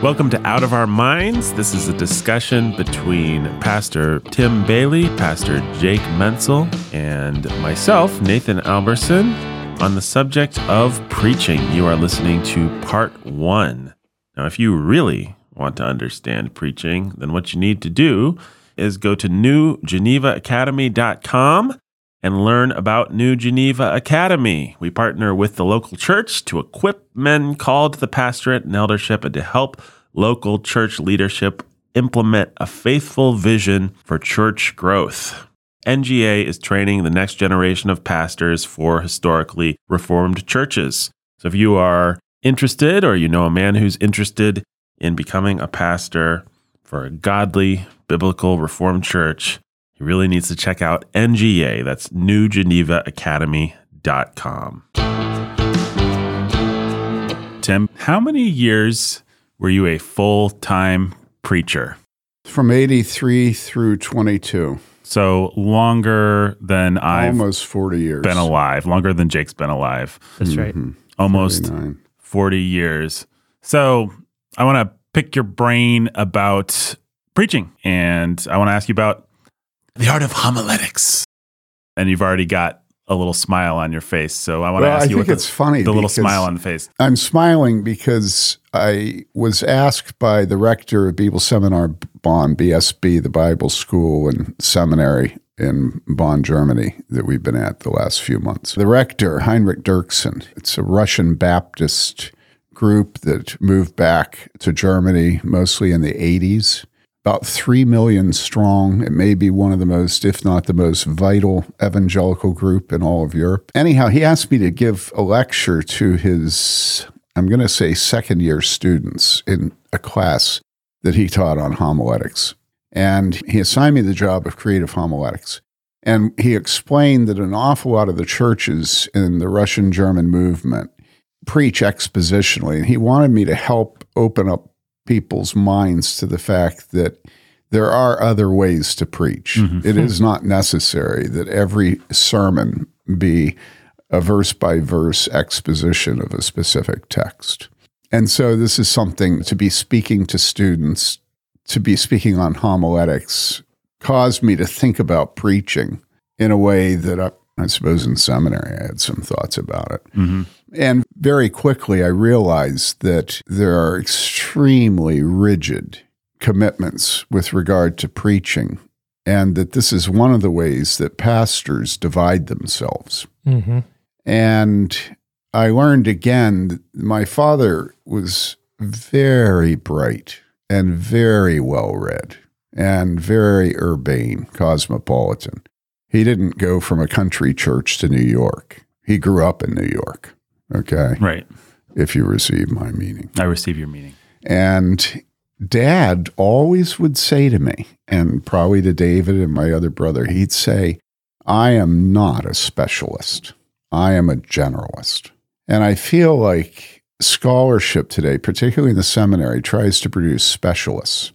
Welcome to Out of Our Minds. This is a discussion between Pastor Tim Bailey, Pastor Jake Menzel, and myself, Nathan Alberson, on the subject of preaching. You are listening to part one. Now, if you really want to understand preaching, then what you need to do is go to newgenevaacademy.com and learn about New Geneva Academy. We partner with the local church to equip men called to the pastorate and eldership and to help local church leadership implement a faithful vision for church growth. NGA is training the next generation of pastors for historically reformed churches. So if you are interested or you know a man who's interested in becoming a pastor for a godly, biblical, reformed church, he really needs to check out NGA. That's newgenevaacademy.com. Tim, how many years were you a full time preacher? From 83 through 22. So longer than I've Almost 40 years. been alive, longer than Jake's been alive. That's right. Mhm. Almost 39. 40 years. So I want to pick your brain about preaching and I want to ask you about the art of homiletics. And you've already got a little smile on your face. So I want Well, to I ask you think what it's the, funny. the little smile on the face. I'm smiling because I was asked by the rector of Bible Seminar Bonn, BSB, the Bible school and seminary in Bonn, Germany, that we've been at the last few months. The rector, Heinrich Derksen, it's a Russian Baptist group that moved back to Germany mostly in the 80s. About 3 million strong. It may be one of the most, if not the most vital evangelical group in all of Europe. Anyhow, he asked me to give a lecture to his, I'm going to say, second year students in a class that he taught on homiletics. And he assigned me the job of creative homiletics. And he explained that an awful lot of the churches in the Russian German movement preach expositionally. And he wanted me to help open up people's minds to the fact that there are other ways to preach. Mm-hmm. It is not necessary that every sermon be a verse by verse exposition of a specific text. And so this is something to be speaking to students, to be speaking on homiletics, caused me to think about preaching in a way that I, I suppose in seminary I had some thoughts about it. Mm-hmm. And very quickly, I realized that there are extremely rigid commitments with regard to preaching, and that this is one of the ways that pastors divide themselves. Mm-hmm. And I learned again that my father was very bright and very well read and very urbane, cosmopolitan. He didn't go from a country church to New York. He grew up in New York. Okay. Right. If you receive my meaning. I receive your meaning. And dad always would say to me, and probably to David and my other brother, he'd say, I am not a specialist. I am a generalist. And I feel like scholarship today, particularly in the seminary, tries to produce specialists,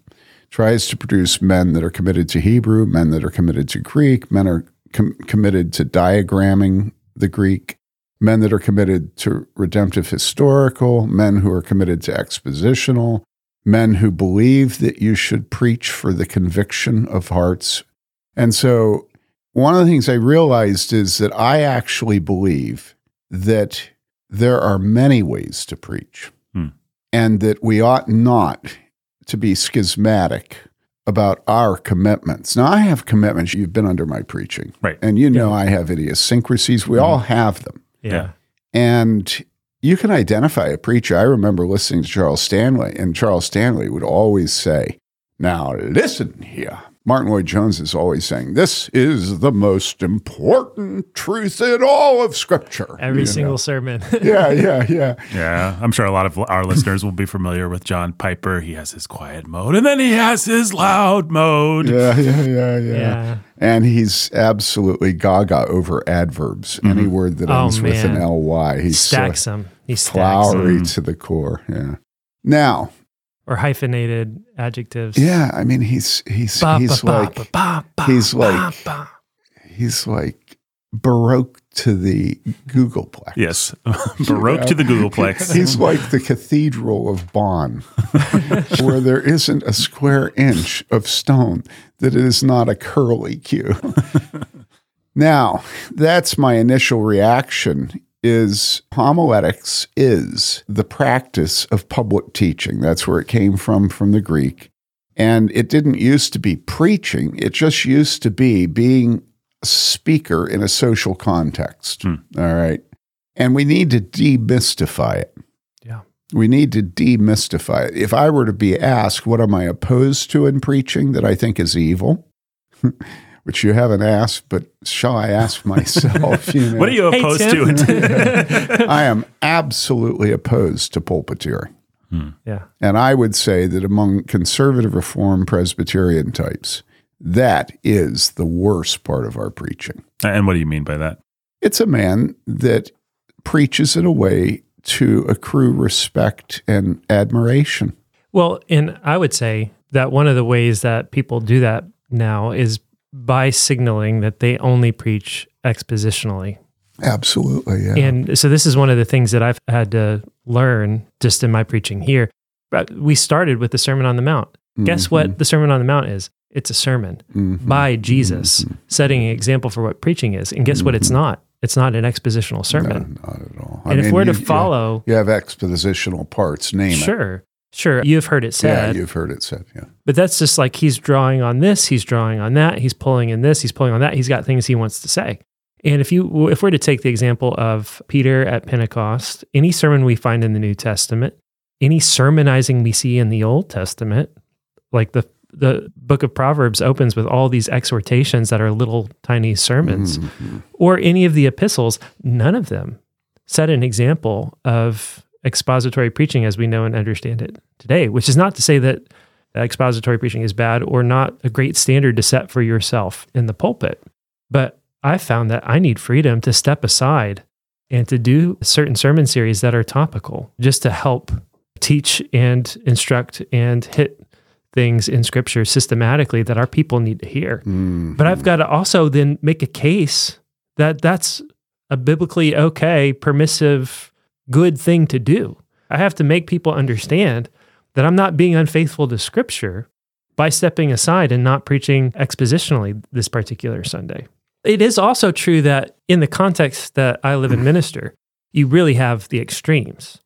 tries to produce men that are committed to Hebrew, men that are committed to Greek, men are com- committed to diagramming the Greek, men that are committed to redemptive historical, men who are committed to expositional, men who believe that you should preach for the conviction of hearts. And so, one of the things I realized is that I actually believe that there are many ways to preach, Hmm. and that we ought not to be schismatic about our commitments. Now, I have commitments. You've been under my preaching. Right. And you know I have idiosyncrasies. We all have them. Yeah. And you can identify a preacher. I remember listening to Charles Stanley, and Charles Stanley would always say, Now listen here. Martyn Lloyd-Jones is always saying, This is the most important truth in all of Scripture. Every You single know? sermon. Yeah, yeah, yeah. Yeah, I'm sure a lot of our listeners will be familiar with John Piper. He has his quiet mode and then he has his loud mode. Yeah, yeah, yeah, yeah. yeah. And he's absolutely gaga over adverbs. Mm-hmm. Any word that Oh, ends with an man. ly. He's so Stacks them. He stacks flowery them. to the core. Yeah. Now, Or hyphenated adjectives. Yeah, I mean he's he's Ba, he's ba, ba, like ba, ba, he's ba, like- ba. he's like Baroque to the googolplex. Yes. Baroque to the googolplex. He's like the Cathedral of Bonn, where there isn't a square inch of stone that is not a curly Q. now, that's my initial reaction is homiletics is the practice of public teaching. That's where it came from from the Greek. And it didn't used to be preaching, it just used to be being a speaker in a social context. Hmm. All right. And we need to demystify it. Yeah. We need to demystify it. If I were to be asked, what am I opposed to in preaching that I think is evil? Which you haven't asked, but shall I ask myself? You know? What are you opposed Tim. to? I am absolutely opposed to pulpiteering. Hmm. Yeah. And I would say that among conservative reform Presbyterian types, that is the worst part of our preaching. and what do you mean by that? It's a man that preaches in a way to accrue respect and admiration. Well, and I would say that one of the ways that people do that now is by signaling that they only preach expositionally. Absolutely, yeah. And so this is one of the things that I've had to learn just in my preaching here. We started with the Sermon on the Mount. Guess what mm-hmm. the Sermon on the Mount is? It's a sermon Mhm. by Jesus mm-hmm. setting an example for what preaching is. And guess what it's mm-hmm. not? It's not an expositional sermon. No, not at all. and if we're to you- you- follow, you have expositional parts. Name it. sure, sure, you've heard it said. Yeah, you've heard it said. Yeah. but that's just like he's drawing on this, he's drawing on that, he's pulling in this, he's pulling on that. He's got things he wants to say. And if you if we're to take the example of Peter at Pentecost, any sermon we find in the New Testament, any sermonizing we see in the Old Testament, like the the book of Proverbs opens with all these exhortations that are little tiny sermons, mm-hmm. or any of the epistles, none of them set an example of expository preaching as we know and understand it today, which is not to say that expository preaching is bad or not a great standard to set for yourself in the pulpit. But I found that I need freedom to step aside and to do certain sermon series that are topical just to help teach and instruct and hit things in scripture systematically that our people need to hear. Mm. But I've got to also then make a case that that's a biblically okay, permissive, good thing to do. I have to make people understand that I'm not being unfaithful to scripture by stepping aside and not preaching expositionally this particular Sunday. It is also true that in the context that I live and minister, you really have the extremes.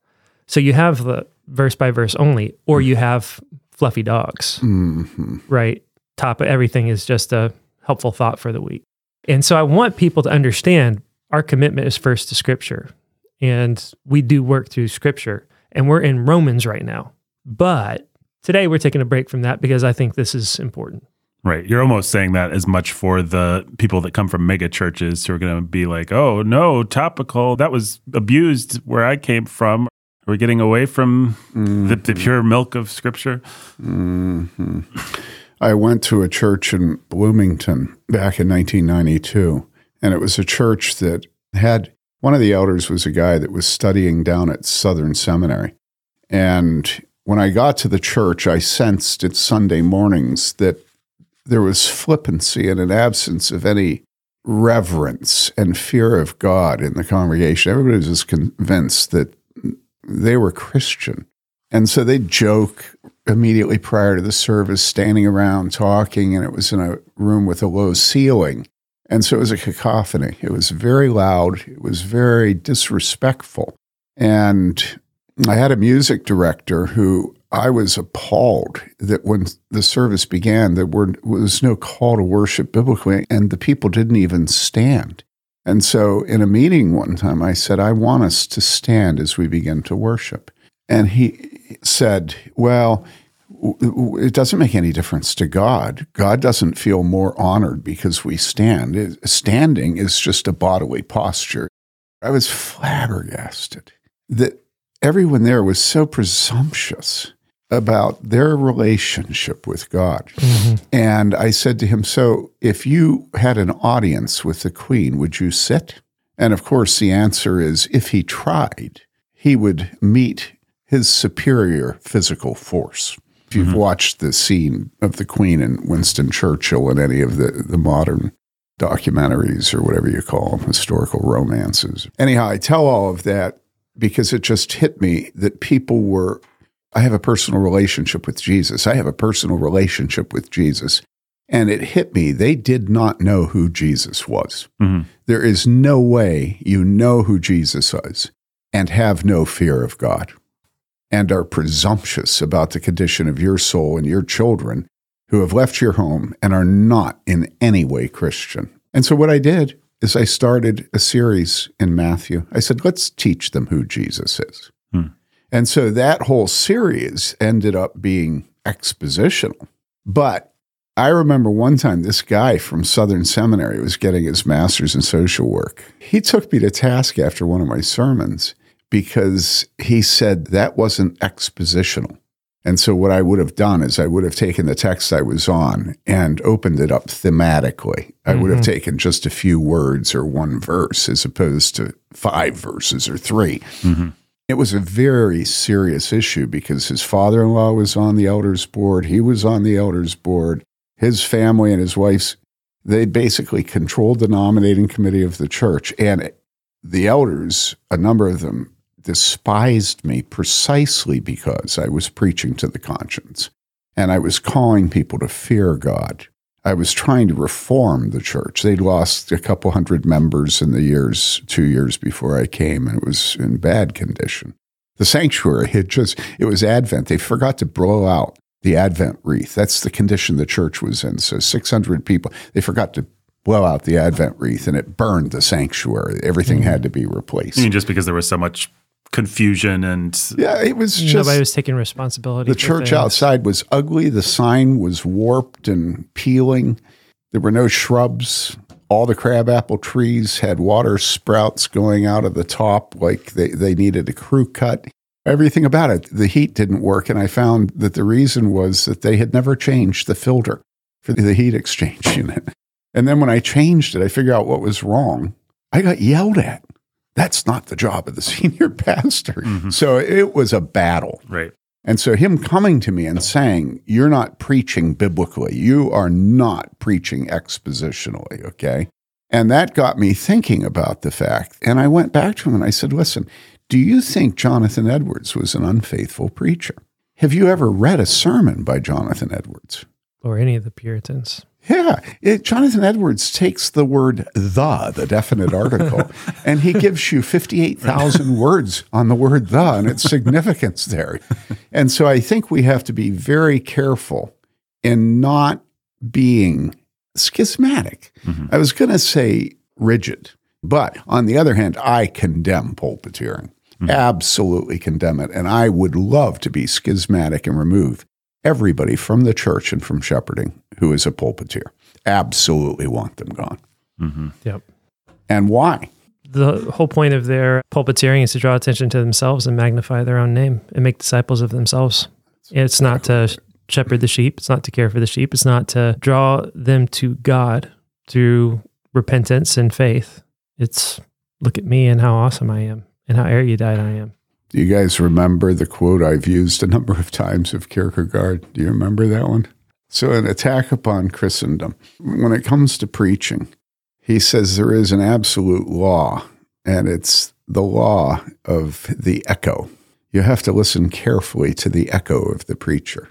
So you have the verse by verse only, or you have fluffy dogs Mhm. right? Top of everything is just a helpful thought for the week. And so I want people to understand our commitment is first to scripture. And we do work through scripture. And we're in Romans right now. But today we're taking a break from that because I think this is important. Right. You're almost saying that as much for the people that come from mega churches who are going to be like, oh, no, topical. That was abused where I came from. Are we getting away from the, the pure milk of scripture? Mhm. I went to a church in Bloomington back in 1992, and it was a church that had one of the elders was a guy that was studying down at Southern Seminary. And when I got to the church, I sensed at Sunday mornings that there was flippancy and an absence of any reverence and fear of God in the congregation. Everybody was just convinced that they were Christian. And so they joke immediately prior to the service, standing around talking, and it was in a room with a low ceiling. And so it was a cacophony. It was very loud, it was very disrespectful. And I had a music director who I was appalled that when the service began, there were, was no call to worship biblically, and the people didn't even stand. And so in a meeting one time, I said, I want us to stand as we begin to worship. And he said, Well, it doesn't make any difference to God. God doesn't feel more honored because we stand. Standing is just a bodily posture. I was flabbergasted that everyone there was so presumptuous about their relationship with God. Mm-hmm. And I said to him, So if you had an audience with the Queen, would you sit? And of course, the answer is if he tried, he would meet his superior physical force. If you've watched the scene of the Queen and Winston Churchill in any of the, the modern documentaries or whatever you call them, historical romances. Anyhow, I tell all of that because it just hit me that people were, I have a personal relationship with Jesus. I have a personal relationship with Jesus. And it hit me, they did not know who Jesus was. Mm-hmm. There is no way you know who Jesus is and have no fear of God and are presumptuous about the condition of your soul and your children who have left your home and are not in any way Christian. And so, what I did is I started a series in Matthew. I said, let's teach them who Jesus is. Hmm. And so that whole series ended up being expositional. But I remember one time this guy from Southern Seminary was getting his master's in social work. He took me to task after one of my sermons because he said that wasn't expositional. And so, what I would have done is I would have taken the text I was on and opened it up thematically. I would have mm-hmm. taken just a few words or one verse as opposed to five verses or 3 mm-hmm. It was a very serious issue because his father in law was on the elders board, he was on the elders board, his family and his wife's, they basically controlled the nominating committee of the church. And the elders, a number of them, despised me precisely because I was preaching to the conscience and I was calling people to fear God. I was trying to reform the church. They'd lost a couple hundred members in the years, two years before I came, and it was in bad condition. The sanctuary had just, it was Advent. They forgot to blow out the Advent wreath. That's the condition the church was in. So 600 people, they forgot to blow out the Advent wreath and it burned the sanctuary. Everything hmm. had to be replaced. I mean, just because there was so much confusion and Yeah, it was just Nobody was taking responsibility. the church things. outside was ugly. The sign was warped and peeling. There were no shrubs. All the crabapple trees had water sprouts going out of the top, like they, they needed a crew cut. Everything about it. The heat didn't work. And I found that the reason was that they had never changed the filter for the heat exchange unit. And then when I changed it, I figured out what was wrong. I got yelled at. That's not the job of the senior pastor. Mm-hmm. So it was a battle. right. And so, him coming to me and saying, You're not preaching biblically, you are not preaching expositionally, okay? And that got me thinking about the fact. And I went back to him and I said, Listen, do you think Jonathan Edwards was an unfaithful preacher? Have you ever read a sermon by Jonathan Edwards? or any of the Puritans. Yeah, it, Jonathan Edwards takes the word the, the definite article, and he gives you 58,000 words on the word the and its significance there. And so I think we have to be very careful in not being schismatic. Mm-hmm. I was going to say rigid, but on the other hand, I condemn pulpiteering. Mm-hmm. Absolutely condemn it. And I would love to be schismatic and remove everybody from the church and from shepherding who is a pulpiteer. Absolutely want them gone. Mm-hmm. Yep. And why? The whole point of their pulpiteering is to draw attention to themselves and magnify their own name and make disciples of themselves. It's not to shepherd the sheep. It's not to care for the sheep. It's not to draw them to God through repentance and faith. It's look at me and how awesome I am and how erudite I am. Do you guys remember the quote I've used a number of times of Kierkegaard? Do you remember that one? So, an attack upon Christendom. When it comes to preaching, he says there is an absolute law, and it's the law of the echo. You have to listen carefully to the echo of the preacher.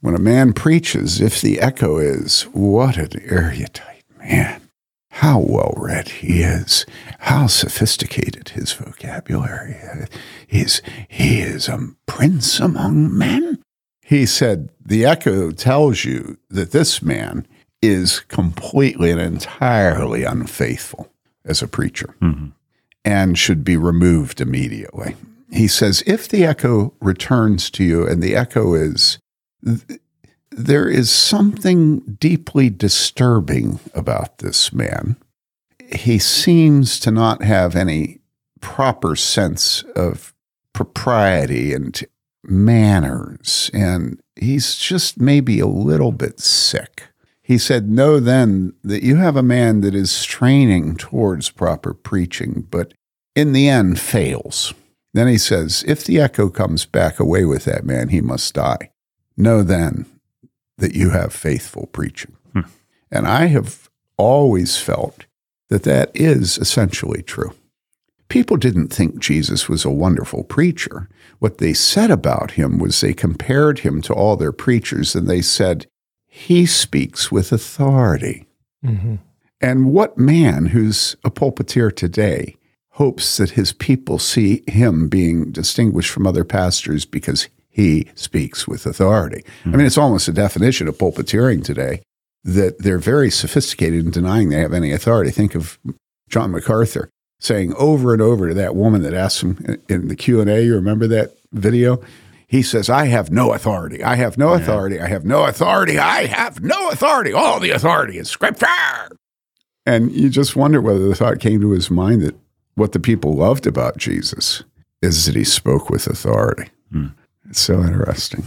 When a man preaches, if the echo is, what an erudite man, how well read he is, how sophisticated his vocabulary is. He is a prince among men. He said, The echo tells you that this man is completely and entirely unfaithful as a preacher mm-hmm. and should be removed immediately. He says, If the echo returns to you, and the echo is, there is something deeply disturbing about this man. He seems to not have any proper sense of propriety and manners, and he's just maybe a little bit sick. He said, Know then that you have a man that is straining towards proper preaching, but in the end fails. Then he says, If the echo comes back away with that man, he must die. Know then that you have faithful preaching. And I have always felt that that is essentially true. People didn't think Jesus was a wonderful preacher. What they said about him was they compared him to all their preachers and they said, he speaks with authority. Mm-hmm. And what man who's a pulpiteer today hopes that his people see him being distinguished from other pastors because he speaks with authority? I mean, it's almost a definition of pulpiteering today that they're very sophisticated in denying they have any authority. Think of John MacArthur saying over and over to that woman that asked him in the Q&A, you remember that video? He says, I have no authority. I have no authority. I have no authority. I have no authority. All the authority is scripture. And you just wonder whether the thought came to his mind that what the people loved about Jesus is that he spoke with authority. Hmm. It's so interesting.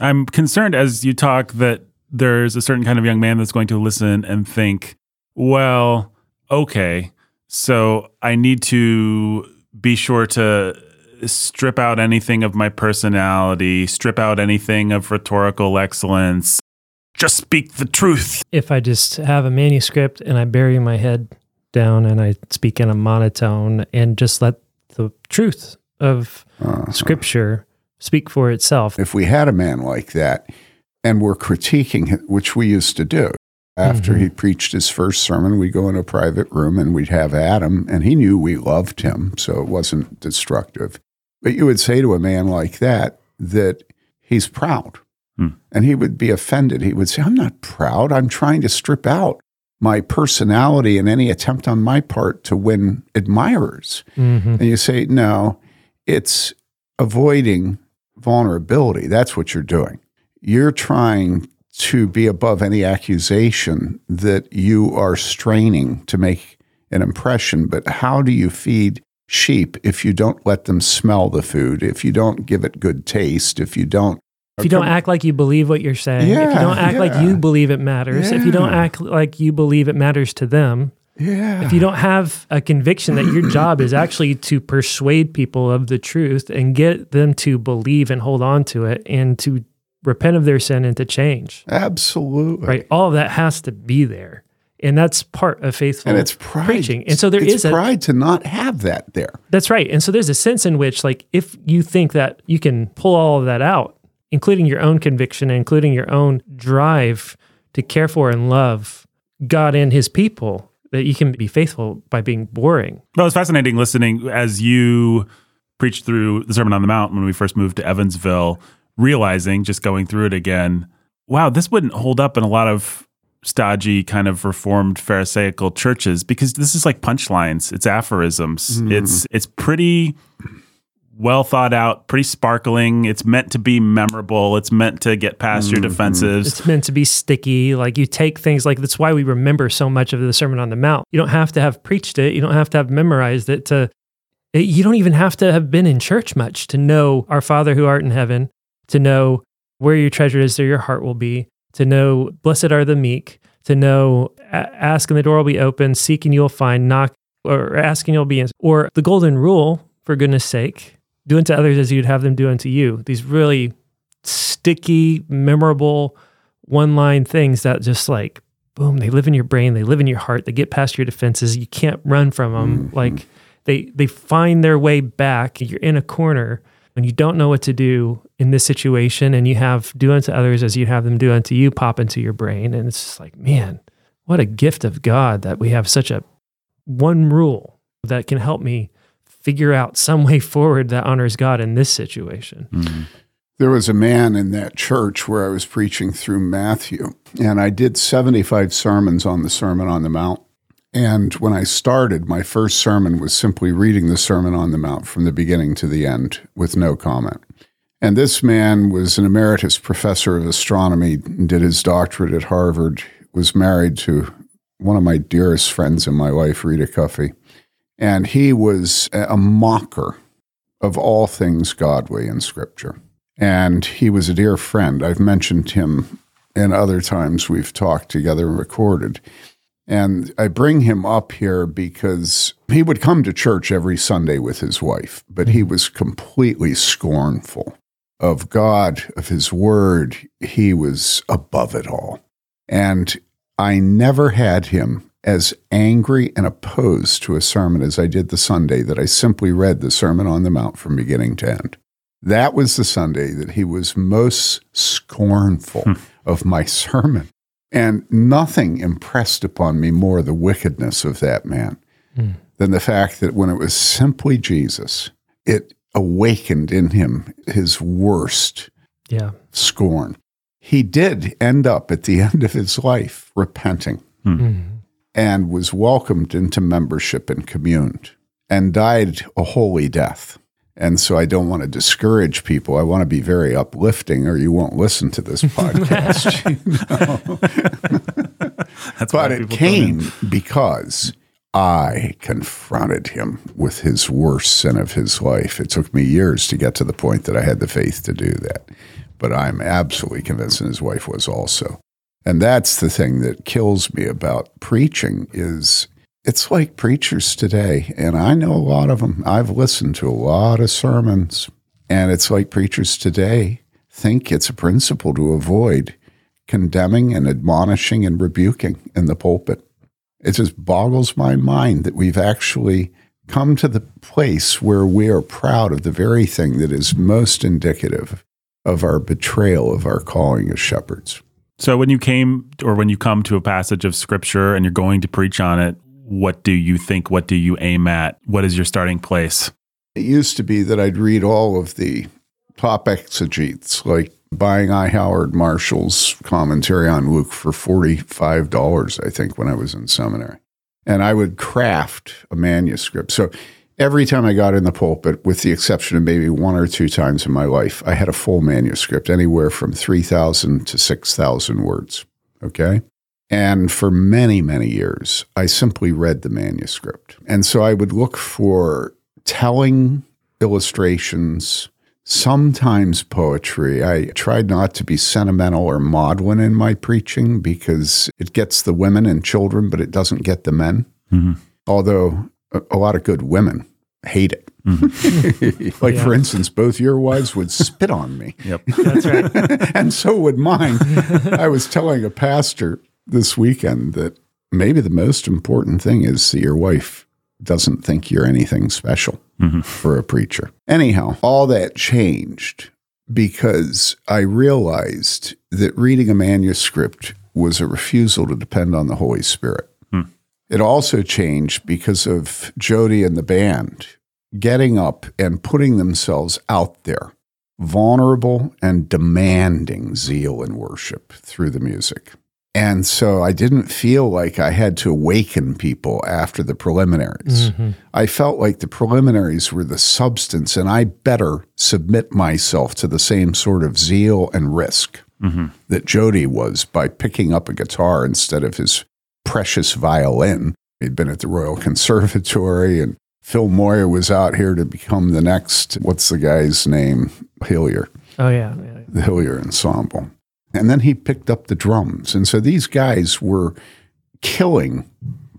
I'm concerned as you talk that there's a certain kind of young man that's going to listen and think, well, okay, so I need to be sure to strip out anything of my personality, strip out anything of rhetorical excellence, just speak the truth. If I just have a manuscript and I bury my head down and I speak in a monotone and just let the truth of Uh-huh. scripture speak for itself. If we had a man like that and we're critiquing it, which we used to do, after he preached his first sermon, we'd go in a private room and we'd have Adam, and he knew we loved him, so it wasn't destructive. But you would say to a man like that that he's proud. Hmm. And he would be offended. He would say, I'm not proud. I'm trying to strip out my personality and any attempt on my part to win admirers. Mm-hmm. And you say, no, it's avoiding vulnerability. That's what you're doing. You're trying to be above any accusation that you are straining to make an impression. But how do you feed sheep if you don't let them smell the food, if you don't give it good taste, if you don't? If you don't act like you believe what you're saying, if you don't act like you believe it matters, if you don't act like you believe it matters to them, yeah. if you don't have a conviction that your job is actually to persuade people of the truth and get them to believe and hold on to it and to repent of their sin and to change, Absolutely. right? All of that has to be there. And that's part of faithful And it's pride. preaching. And so there it's is a, pride to not have that there. That's right. And so there's a sense in which, like, if you think that you can pull all of that out, including your own conviction, including your own drive to care for and love God and his people, that you can be faithful by being boring. Well, it's fascinating listening as you preached through the Sermon on the Mount when we first moved to Evansville, realizing just going through it again, wow, this wouldn't hold up in a lot of stodgy kind of reformed pharisaical churches because this is like punchlines. It's aphorisms. Mm-hmm. It's it's pretty well thought out pretty sparkling it's meant to be memorable it's meant to get past your mm-hmm. defensives It's meant to be sticky. Like you take things like that's why we remember so much of the Sermon on the Mount. You don't have to have preached it. You don't have to have memorized it to. it- you don't even have to have been in church much to know our Father who art in heaven, to know where your treasure is, there your heart will be, to know blessed are the meek, to know a- ask and the door will be open, seek and you'll find, knock or ask and you'll be answered. Or the golden rule, for goodness sake, do unto others as you'd have them do unto you. These really sticky, memorable one line things that just like, boom, they live in your brain, they live in your heart, they get past your defenses. You can't run from them. Mm-hmm. Like they they find their way back. You're in a corner and you don't know what to do in this situation and you have do unto others as you'd have them do unto you pop into your brain. And it's just like, man, what a gift of God that we have such a one rule that can help me figure out some way forward that honors God in this situation. Mm-hmm. There was a man in that church where I was preaching through Matthew, and I did 75 sermons on the Sermon on the Mount. And when I started, my first sermon was simply reading the Sermon on the Mount from the beginning to the end with no comment. And this man was an emeritus professor of astronomy, did his doctorate at Harvard, was married to one of my dearest friends in my life, Rita Cuffey. And he was a mocker of all things godly in Scripture. And he was a dear friend. I've mentioned him in other times we've talked together and recorded. And I bring him up here because he would come to church every Sunday with his wife, but he mm-hmm. was completely scornful of God, of his word. He was above it all. And I never had him as angry and opposed to a sermon as I did the Sunday that I simply read the Sermon on the Mount from beginning to end. That was the Sunday that he was most scornful hmm. of my sermon. And nothing impressed upon me more the wickedness of that man hmm. than the fact that when it was simply Jesus, it awakened in him his worst Yeah. scorn. He did end up at the end of his life repenting hmm. And was welcomed into membership and communed and died a holy death. And so I don't want to discourage people. I want to be very uplifting, or you won't listen to this podcast. That's why but it came because I confronted him with his worst sin of his life. It took me years to get to the point that I had the faith to do that. But I'm absolutely convinced, and his wife was also. And that's the thing that kills me about preaching is it's like preachers today, and I know a lot of them. I've listened to a lot of sermons, and it's like preachers today think it's a principle to avoid condemning and admonishing and rebuking in the pulpit. It just boggles my mind that we've actually come to the place where we are proud of the very thing that is most indicative of our betrayal of our calling as shepherds. So when you came or when you come to a passage of scripture and you're going to preach on it, what do you think? What do you aim at? What is your starting place? It used to be that I'd read all of the top exegetes, like buying I. Howard Marshall's commentary on Luke for $45, I think, when I was in seminary. And I would craft a manuscript. So every time I got in the pulpit, with the exception of maybe one or two times in my life, I had a full manuscript, anywhere from 3,000 to 6,000 words. Okay. And for many, many years, I simply read the manuscript. And so I would look for telling illustrations, sometimes poetry. I tried not to be sentimental or maudlin in my preaching because it gets the women and children, but it doesn't get the men. Mm-hmm. Although a, a lot of good women hate it. Mm-hmm. like, for instance, both your wives would spit on me Yep. That's right. and so would mine. I was telling a pastor this weekend that maybe the most important thing is that your wife doesn't think you're anything special mm-hmm. for a preacher. Anyhow, all that changed because I realized that reading a manuscript was a refusal to depend on the Holy Spirit. It also changed because of Jody and the band getting up and putting themselves out there, vulnerable and demanding zeal and worship through the music. And so I didn't feel like I had to awaken people after the preliminaries. Mm-hmm. I felt like the preliminaries were the substance, and I better submit myself to the same sort of zeal and risk mm-hmm. that Jody was by picking up a guitar instead of his precious violin. He'd been at the Royal Conservatory, and Phil Moyer was out here to become the next, what's the guy's name? Hilliard, Oh yeah. yeah. the Hilliard Ensemble. And then he picked up the drums. And so these guys were killing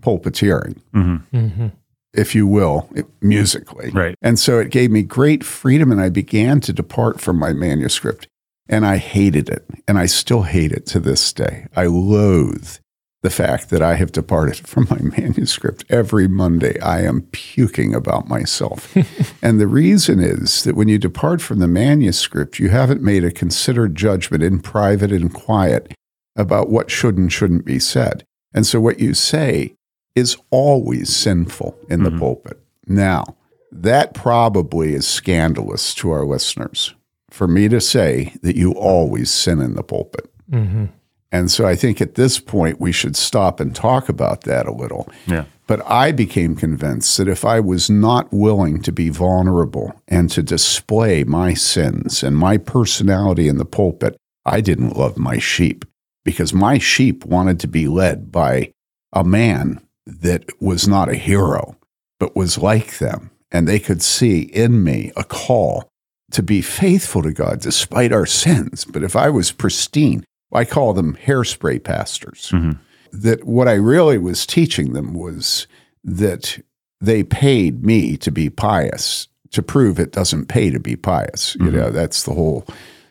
pulpiteering, mm-hmm. Mm-hmm. if you will, musically. Right. And so it gave me great freedom, and I began to depart from my manuscript. And I hated it, and I still hate it to this day. I loathe the fact that I have departed from my manuscript. Every Monday, I am puking about myself. and the reason is that when you depart from the manuscript, you haven't made a considered judgment in private and quiet about what should and shouldn't be said. And so what you say is always sinful in the mm-hmm. pulpit. Now, that probably is scandalous to our listeners for me to say that you always sin in the pulpit. Mm-hmm. And so I think at this point we should stop and talk about that a little. Yeah. But I became convinced that if I was not willing to be vulnerable and to display my sins and my personality in the pulpit, I didn't love my sheep because my sheep wanted to be led by a man that was not a hero, but was like them. And they could see in me a call to be faithful to God despite our sins. But if I was pristine, I call them hairspray pastors. Mm-hmm. That what I really was teaching them was that they paid me to be pious to prove it doesn't pay to be pious. You mm-hmm. know, that's the whole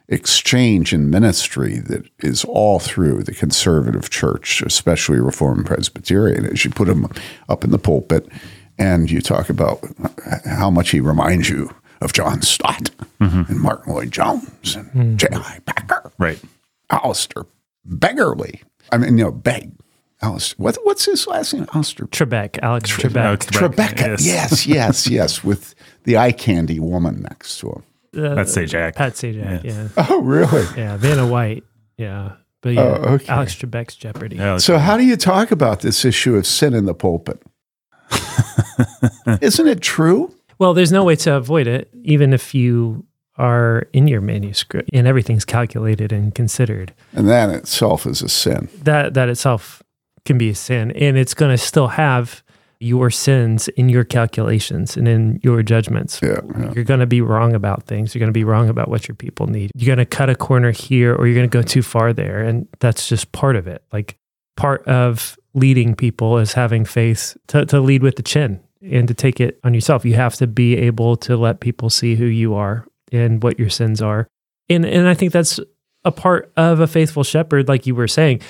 exchange in ministry that is all through the conservative church, especially Reformed Presbyterian, as you put him up in the pulpit and you talk about how much he reminds you of John Stott mm-hmm. and Martyn Lloyd-Jones and J.I. Packer, Right. Alistair Beggarly. I mean, you know, Beg. Alistair, what, what's his last name? Alistair Trebek, Alex Trebek. Alex Trebek. Trebek. Yes, yes, yes, with the eye candy woman next to him. Uh, That's Sajak. Pat Sajak, yeah. Oh, really? Yeah, Vanna White. Yeah. But yeah, Oh, okay. Alex Trebek's Jeopardy. Yeah, So, how do you talk about this issue of sin in the pulpit? Isn't it true? Well, there's no way to avoid it, even if you are in your manuscript and everything's calculated and considered. And that itself is a sin. That that itself can be a sin, and it's going to still have your sins in your calculations and in your judgments. Yeah, yeah. You're going to be wrong about things. You're going to be wrong about what your people need. You're going to cut a corner here, or you're going to go too far there, and that's just part of it. Like part of leading people is having faith to, to lead with the chin and to take it on yourself. You have to be able to let people see who you are and what your sins are. And and I think that's a part of a faithful shepherd, like you were saying.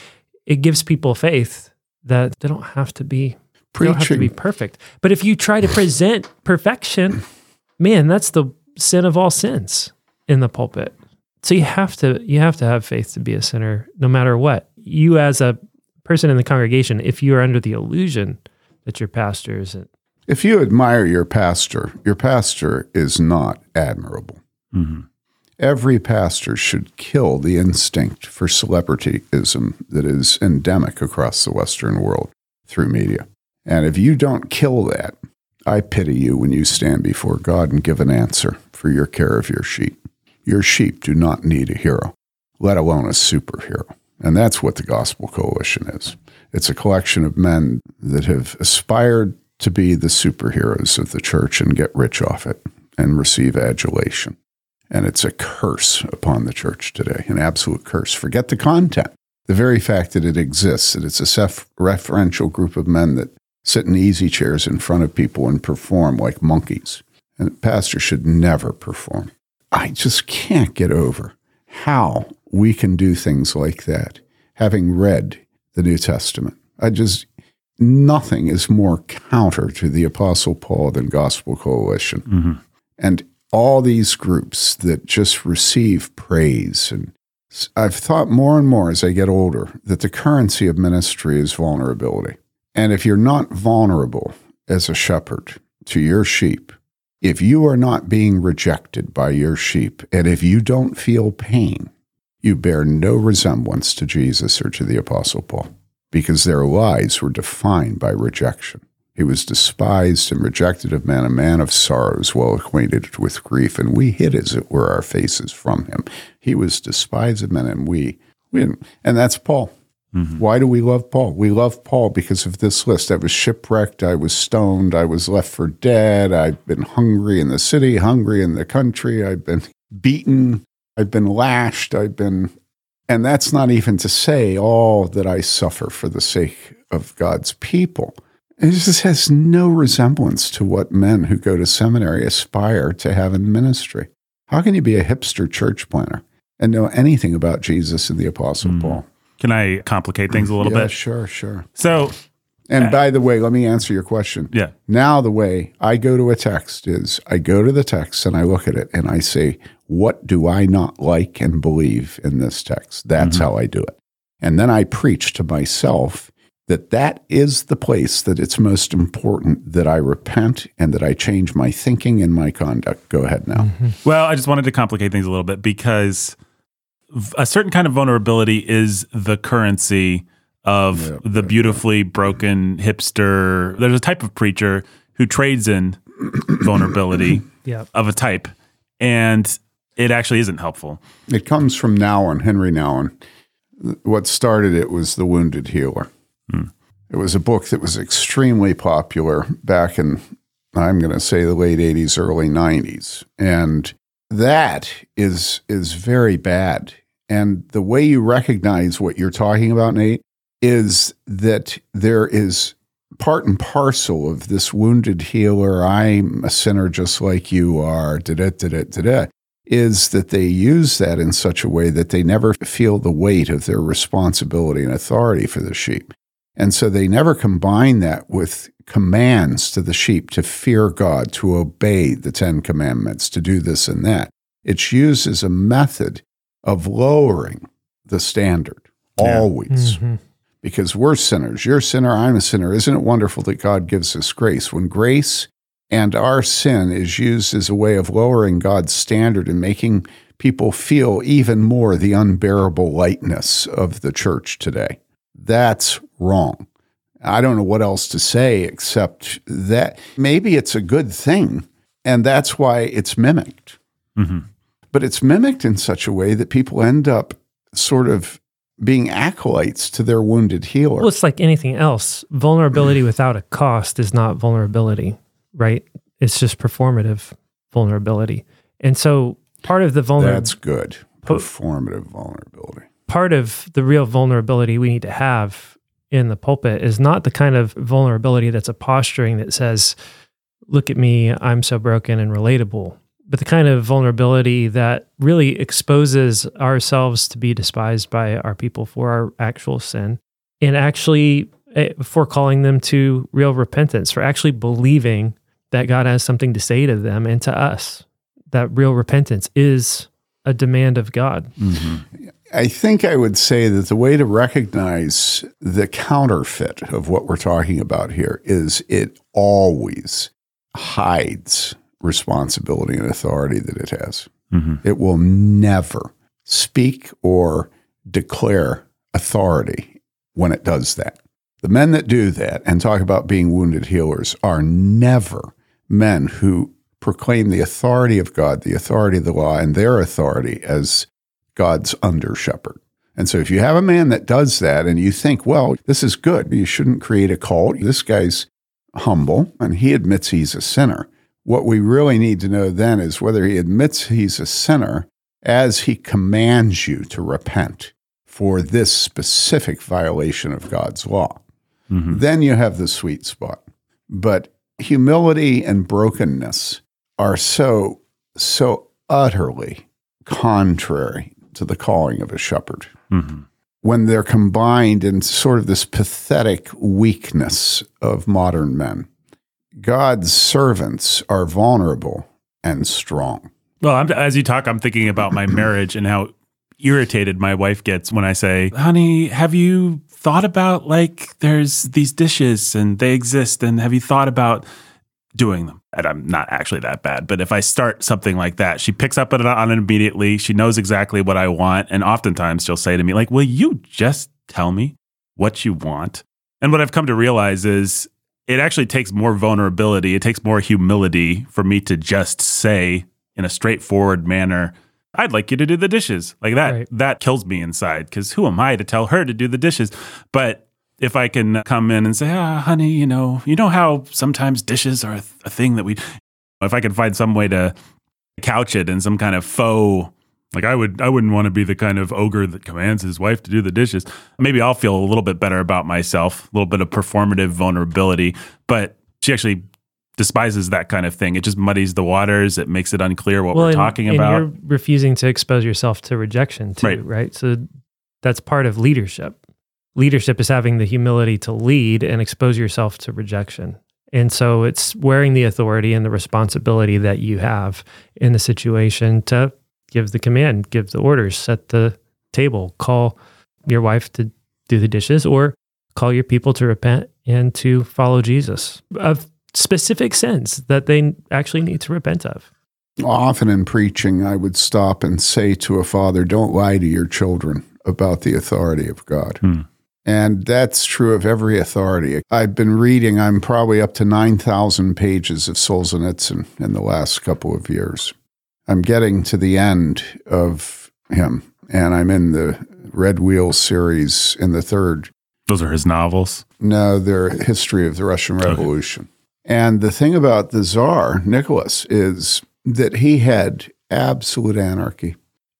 It gives people faith that they don't have to be don't have to be perfect. But if you try to present perfection, man, that's the sin of all sins in the pulpit. So you have to you have to have faith to be a sinner no matter what. You as a person in the congregation, if you are under the illusion that your pastor isn't, If you admire your pastor, your pastor is not admirable. Mhm. Every pastor should kill the instinct for celebrityism that is endemic across the Western world through media. And if you don't kill that, I pity you when you stand before God and give an answer for your care of your sheep. Your sheep do not need a hero, let alone a superhero. And that's what the Gospel Coalition is. It's a collection of men that have aspired to be the superheroes of the church and get rich off it and receive adulation. And it's a curse upon the church today, an absolute curse. Forget the content. The very fact that it exists, that it's a self referential group of men that sit in easy chairs in front of people and perform like monkeys. And the pastor should never perform. I just can't get over how we can do things like that, having read the New Testament. I just, nothing is more counter to the Apostle Paul than Gospel Coalition. Mm-hmm. And all these groups that just receive praise. And I've thought more and more as I get older that the currency of ministry is vulnerability. And if you're not vulnerable as a shepherd to your sheep, if you are not being rejected by your sheep, and if you don't feel pain, you bear no resemblance to Jesus or to the Apostle Paul because their lives were defined by rejection. He was despised and rejected of men, a man of sorrows, well acquainted with grief, and we hid, as it were, our faces from him. He was despised of men, and we, we didn't. And that's Paul. Mm-hmm. Why do we love Paul? We love Paul because of this list. I was shipwrecked. I was stoned. I was left for dead. I've been hungry in the city, hungry in the country. I've been beaten. I've been lashed. I've been, and that's not even to say all that I suffer for the sake of God's people. It just has no resemblance to what men who go to seminary aspire to have in ministry. How can you be a hipster church planner and know anything about Jesus and the Apostle hmm. Paul? Can I complicate things a little yeah, bit? sure, sure. So, And uh, by the way, let me answer your question. yeah. Now, the way I go to a text is I go to the text and I look at it and I say, what do I not like and believe in this text? That's mm-hmm. how I do it. And then I preach to myself that that is the place that it's most important that I repent and that I change my thinking and my conduct. Go ahead now. Mm-hmm. Well, I just wanted to complicate things a little bit because a certain kind of vulnerability is the currency of the beautifully broken hipster. There's a type of preacher who trades in vulnerability yeah. of a type, and it actually isn't helpful. It comes from Nouwen, Henry Nouwen. What started it was The Wounded Healer. It was a book that was extremely popular back in, I'm going to say, the late 80s, early 90s. And that is, is very bad. And the way you recognize what you're talking about, Nate, is that there is part and parcel of this wounded healer. I'm a sinner just like you are. Da da da da da. is that they use that in such a way that they never feel the weight of their responsibility and authority for the sheep. And so they never combine that with commands to the sheep to fear God, to obey the Ten Commandments, to do this and that. It's used as a method of lowering the standard, Yeah. always. Mhm. Because we're sinners. You're a sinner, I'm a sinner. Isn't it wonderful that God gives us grace? When grace and our sin is used as a way of lowering God's standard and making people feel even more the unbearable lightness of the church today. That's wrong. I don't know what else to say except that maybe it's a good thing, and that's why it's mimicked. hmm But it's mimicked in such a way that people end up sort of being acolytes to their wounded healer. Well, it's like anything else. Vulnerability without a cost is not vulnerability, right? It's just performative vulnerability. And so part of the vulnerability That's good. Performative vulnerability. Part of the real vulnerability we need to have in the pulpit is not the kind of vulnerability that's a posturing that says, Look at me, I'm so broken and relatable, but the kind of vulnerability that really exposes ourselves to be despised by our people for our actual sin and actually eh, for calling them to real repentance, for actually believing that God has something to say to them and to us. That real repentance is a demand of God. I think I would say that the way to recognize the counterfeit of what we're talking about here is it always hides responsibility and authority that it has. hmm It will never speak or declare authority when it does that. The men that do that and talk about being wounded healers are never men who proclaim the authority of God, the authority of the law, and their authority as God's under shepherd. And so if you have a man that does that and you think, well, this is good, you shouldn't create a cult. This guy's humble and he admits he's a sinner. What we really need to know then is whether he admits he's a sinner as he commands you to repent for this specific violation of God's law. hmm Then you have the sweet spot. But humility and brokenness are so, so utterly contrary to the calling of a shepherd hmm when they're combined in sort of this pathetic weakness of modern men. God's servants are vulnerable and strong. Well, I'm, as you talk, I'm thinking about my marriage and how irritated my wife gets when I say, "Honey, have you thought about like there's these dishes and they exist, and have you thought about doing them?" And I'm not actually that bad, but if I start something like that, she picks up on it, immediately. She knows exactly what I want, and oftentimes she'll say to me, "Like, will you just tell me what you want?" And what I've come to realize is it actually takes more vulnerability, it takes more humility for me to just say in a straightforward manner, I'd like you to do the dishes. Like that Right. that kills me inside cuz who am I to tell her to do the dishes? But if I can come in and say, "Ah, honey, you know, you know how sometimes dishes are a, th- a thing that we if I could find some way to couch it in some kind of faux like I would I wouldn't want to be the kind of ogre that commands his wife to do the dishes. Maybe I'll feel a little bit better about myself, a little bit of performative vulnerability, but she actually despises that kind of thing. It just muddies the waters, it makes it unclear what we're and- talking and about. You're refusing to expose yourself to rejection too, Right. right. So that's part of leadership. Leadership is having the humility to lead and expose yourself to rejection. And so it's wearing the authority and the responsibility that you have in the situation to give the command, give the orders, set the table, call your wife to do the dishes or call your people to repent and to follow Jesus of specific sins that they actually need to repent of. Often in preaching, I would stop and say to a father, Don't lie to your children about the authority of God. Hmm. And that's true of every authority. I've been reading, I'm probably up to 9,000 pages of Solzhenitsyn in the last couple of years. I'm getting to the end of him, and I'm in the Red Wheel series in the third Those are his novels. no, their history of the Russian Revolution. And the thing about the Tsar, Nicholas, is that he had absolute anarchy.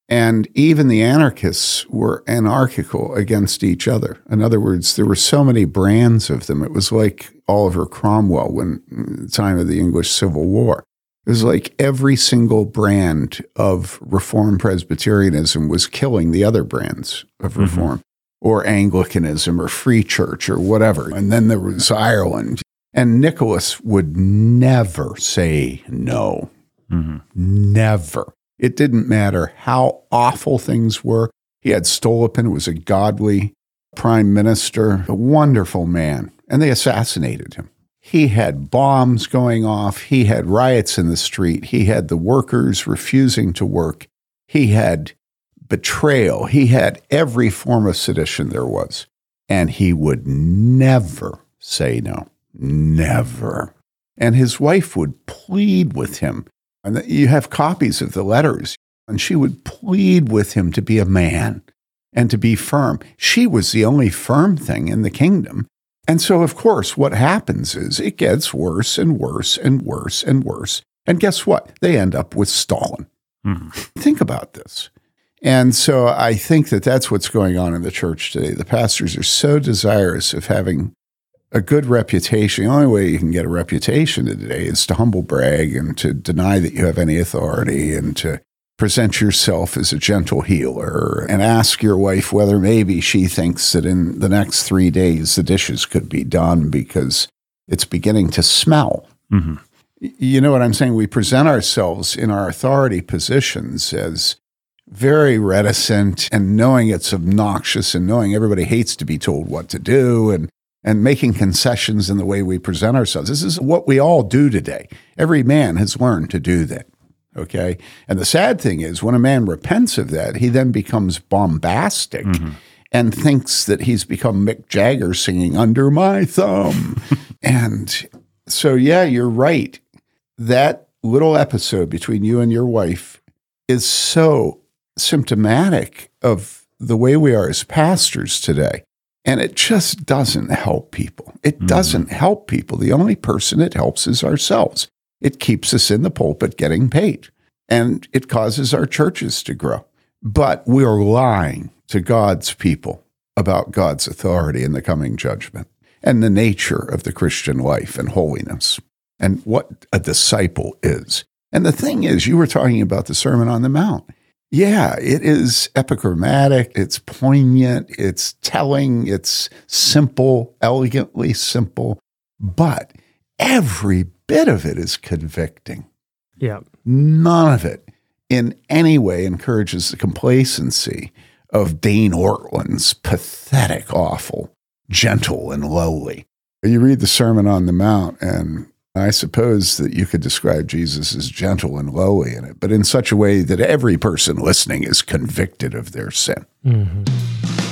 And even the anarchists were anarchical against each other. In other words, there were so many brands of them. It was like Oliver Cromwell when the time of the English Civil War. It was like every single brand of Reform Presbyterianism was killing the other brands of mm-hmm. Reform or Anglicanism or Free Church or whatever. And then there was Ireland. And Nicholas would never say no. Mm-hmm. Never. It didn't matter how awful things were. He had Stolypin, who was a godly prime minister, a wonderful man, and they assassinated him. He had bombs going off. He had riots in the street. He had the workers refusing to work. He had betrayal. He had every form of sedition there was. And he would never say no. Never. And his wife would plead with him. And you have copies of the letters. And she would plead with him to be a man and to be firm. She was the only firm thing in the kingdom. And so, of course, what happens is it gets worse and worse and worse and worse. And guess what? They end up with Stalin. Hmm. Think about this. And so I think that that's what's going on in the church today. The pastors are so desirous of having a good reputation. The only way you can get a reputation today is to humble brag and to deny that you have any authority and to present yourself as a gentle healer and ask your wife whether maybe she thinks that in the next three days the dishes could be done because it's beginning to smell. Mm-hmm. You know what I'm saying? We present ourselves in our authority positions as very reticent and knowing it's obnoxious and knowing everybody hates to be told what to do and and making concessions in the way we present ourselves. This is what we all do today. Every man has learned to do that. Okay. And the sad thing is, when a man repents of that, he then becomes bombastic mm-hmm. and thinks that he's become Mick Jagger singing Under My Thumb. and so, yeah, you're right. That little episode between you and your wife is so symptomatic of the way we are as pastors today. And it just doesn't help people. It mm-hmm. doesn't help people. The only person it helps is ourselves. It keeps us in the pulpit getting paid and it causes our churches to grow. But we're lying to God's people about God's authority in the coming judgment and the nature of the Christian life and holiness and what a disciple is. And the thing is, you were talking about the Sermon on the Mount. Yeah, it is epigrammatic, it's poignant, it's telling, it's simple, elegantly simple, but every bit of it is convicting. Yeah. None of it in any way encourages the complacency of Dane Ortlund's pathetic, awful, gentle, and lowly. You read the Sermon on the Mount, and I suppose that you could describe Jesus as gentle and lowly in it, but in such a way that every person listening is convicted of their sin. Mhm.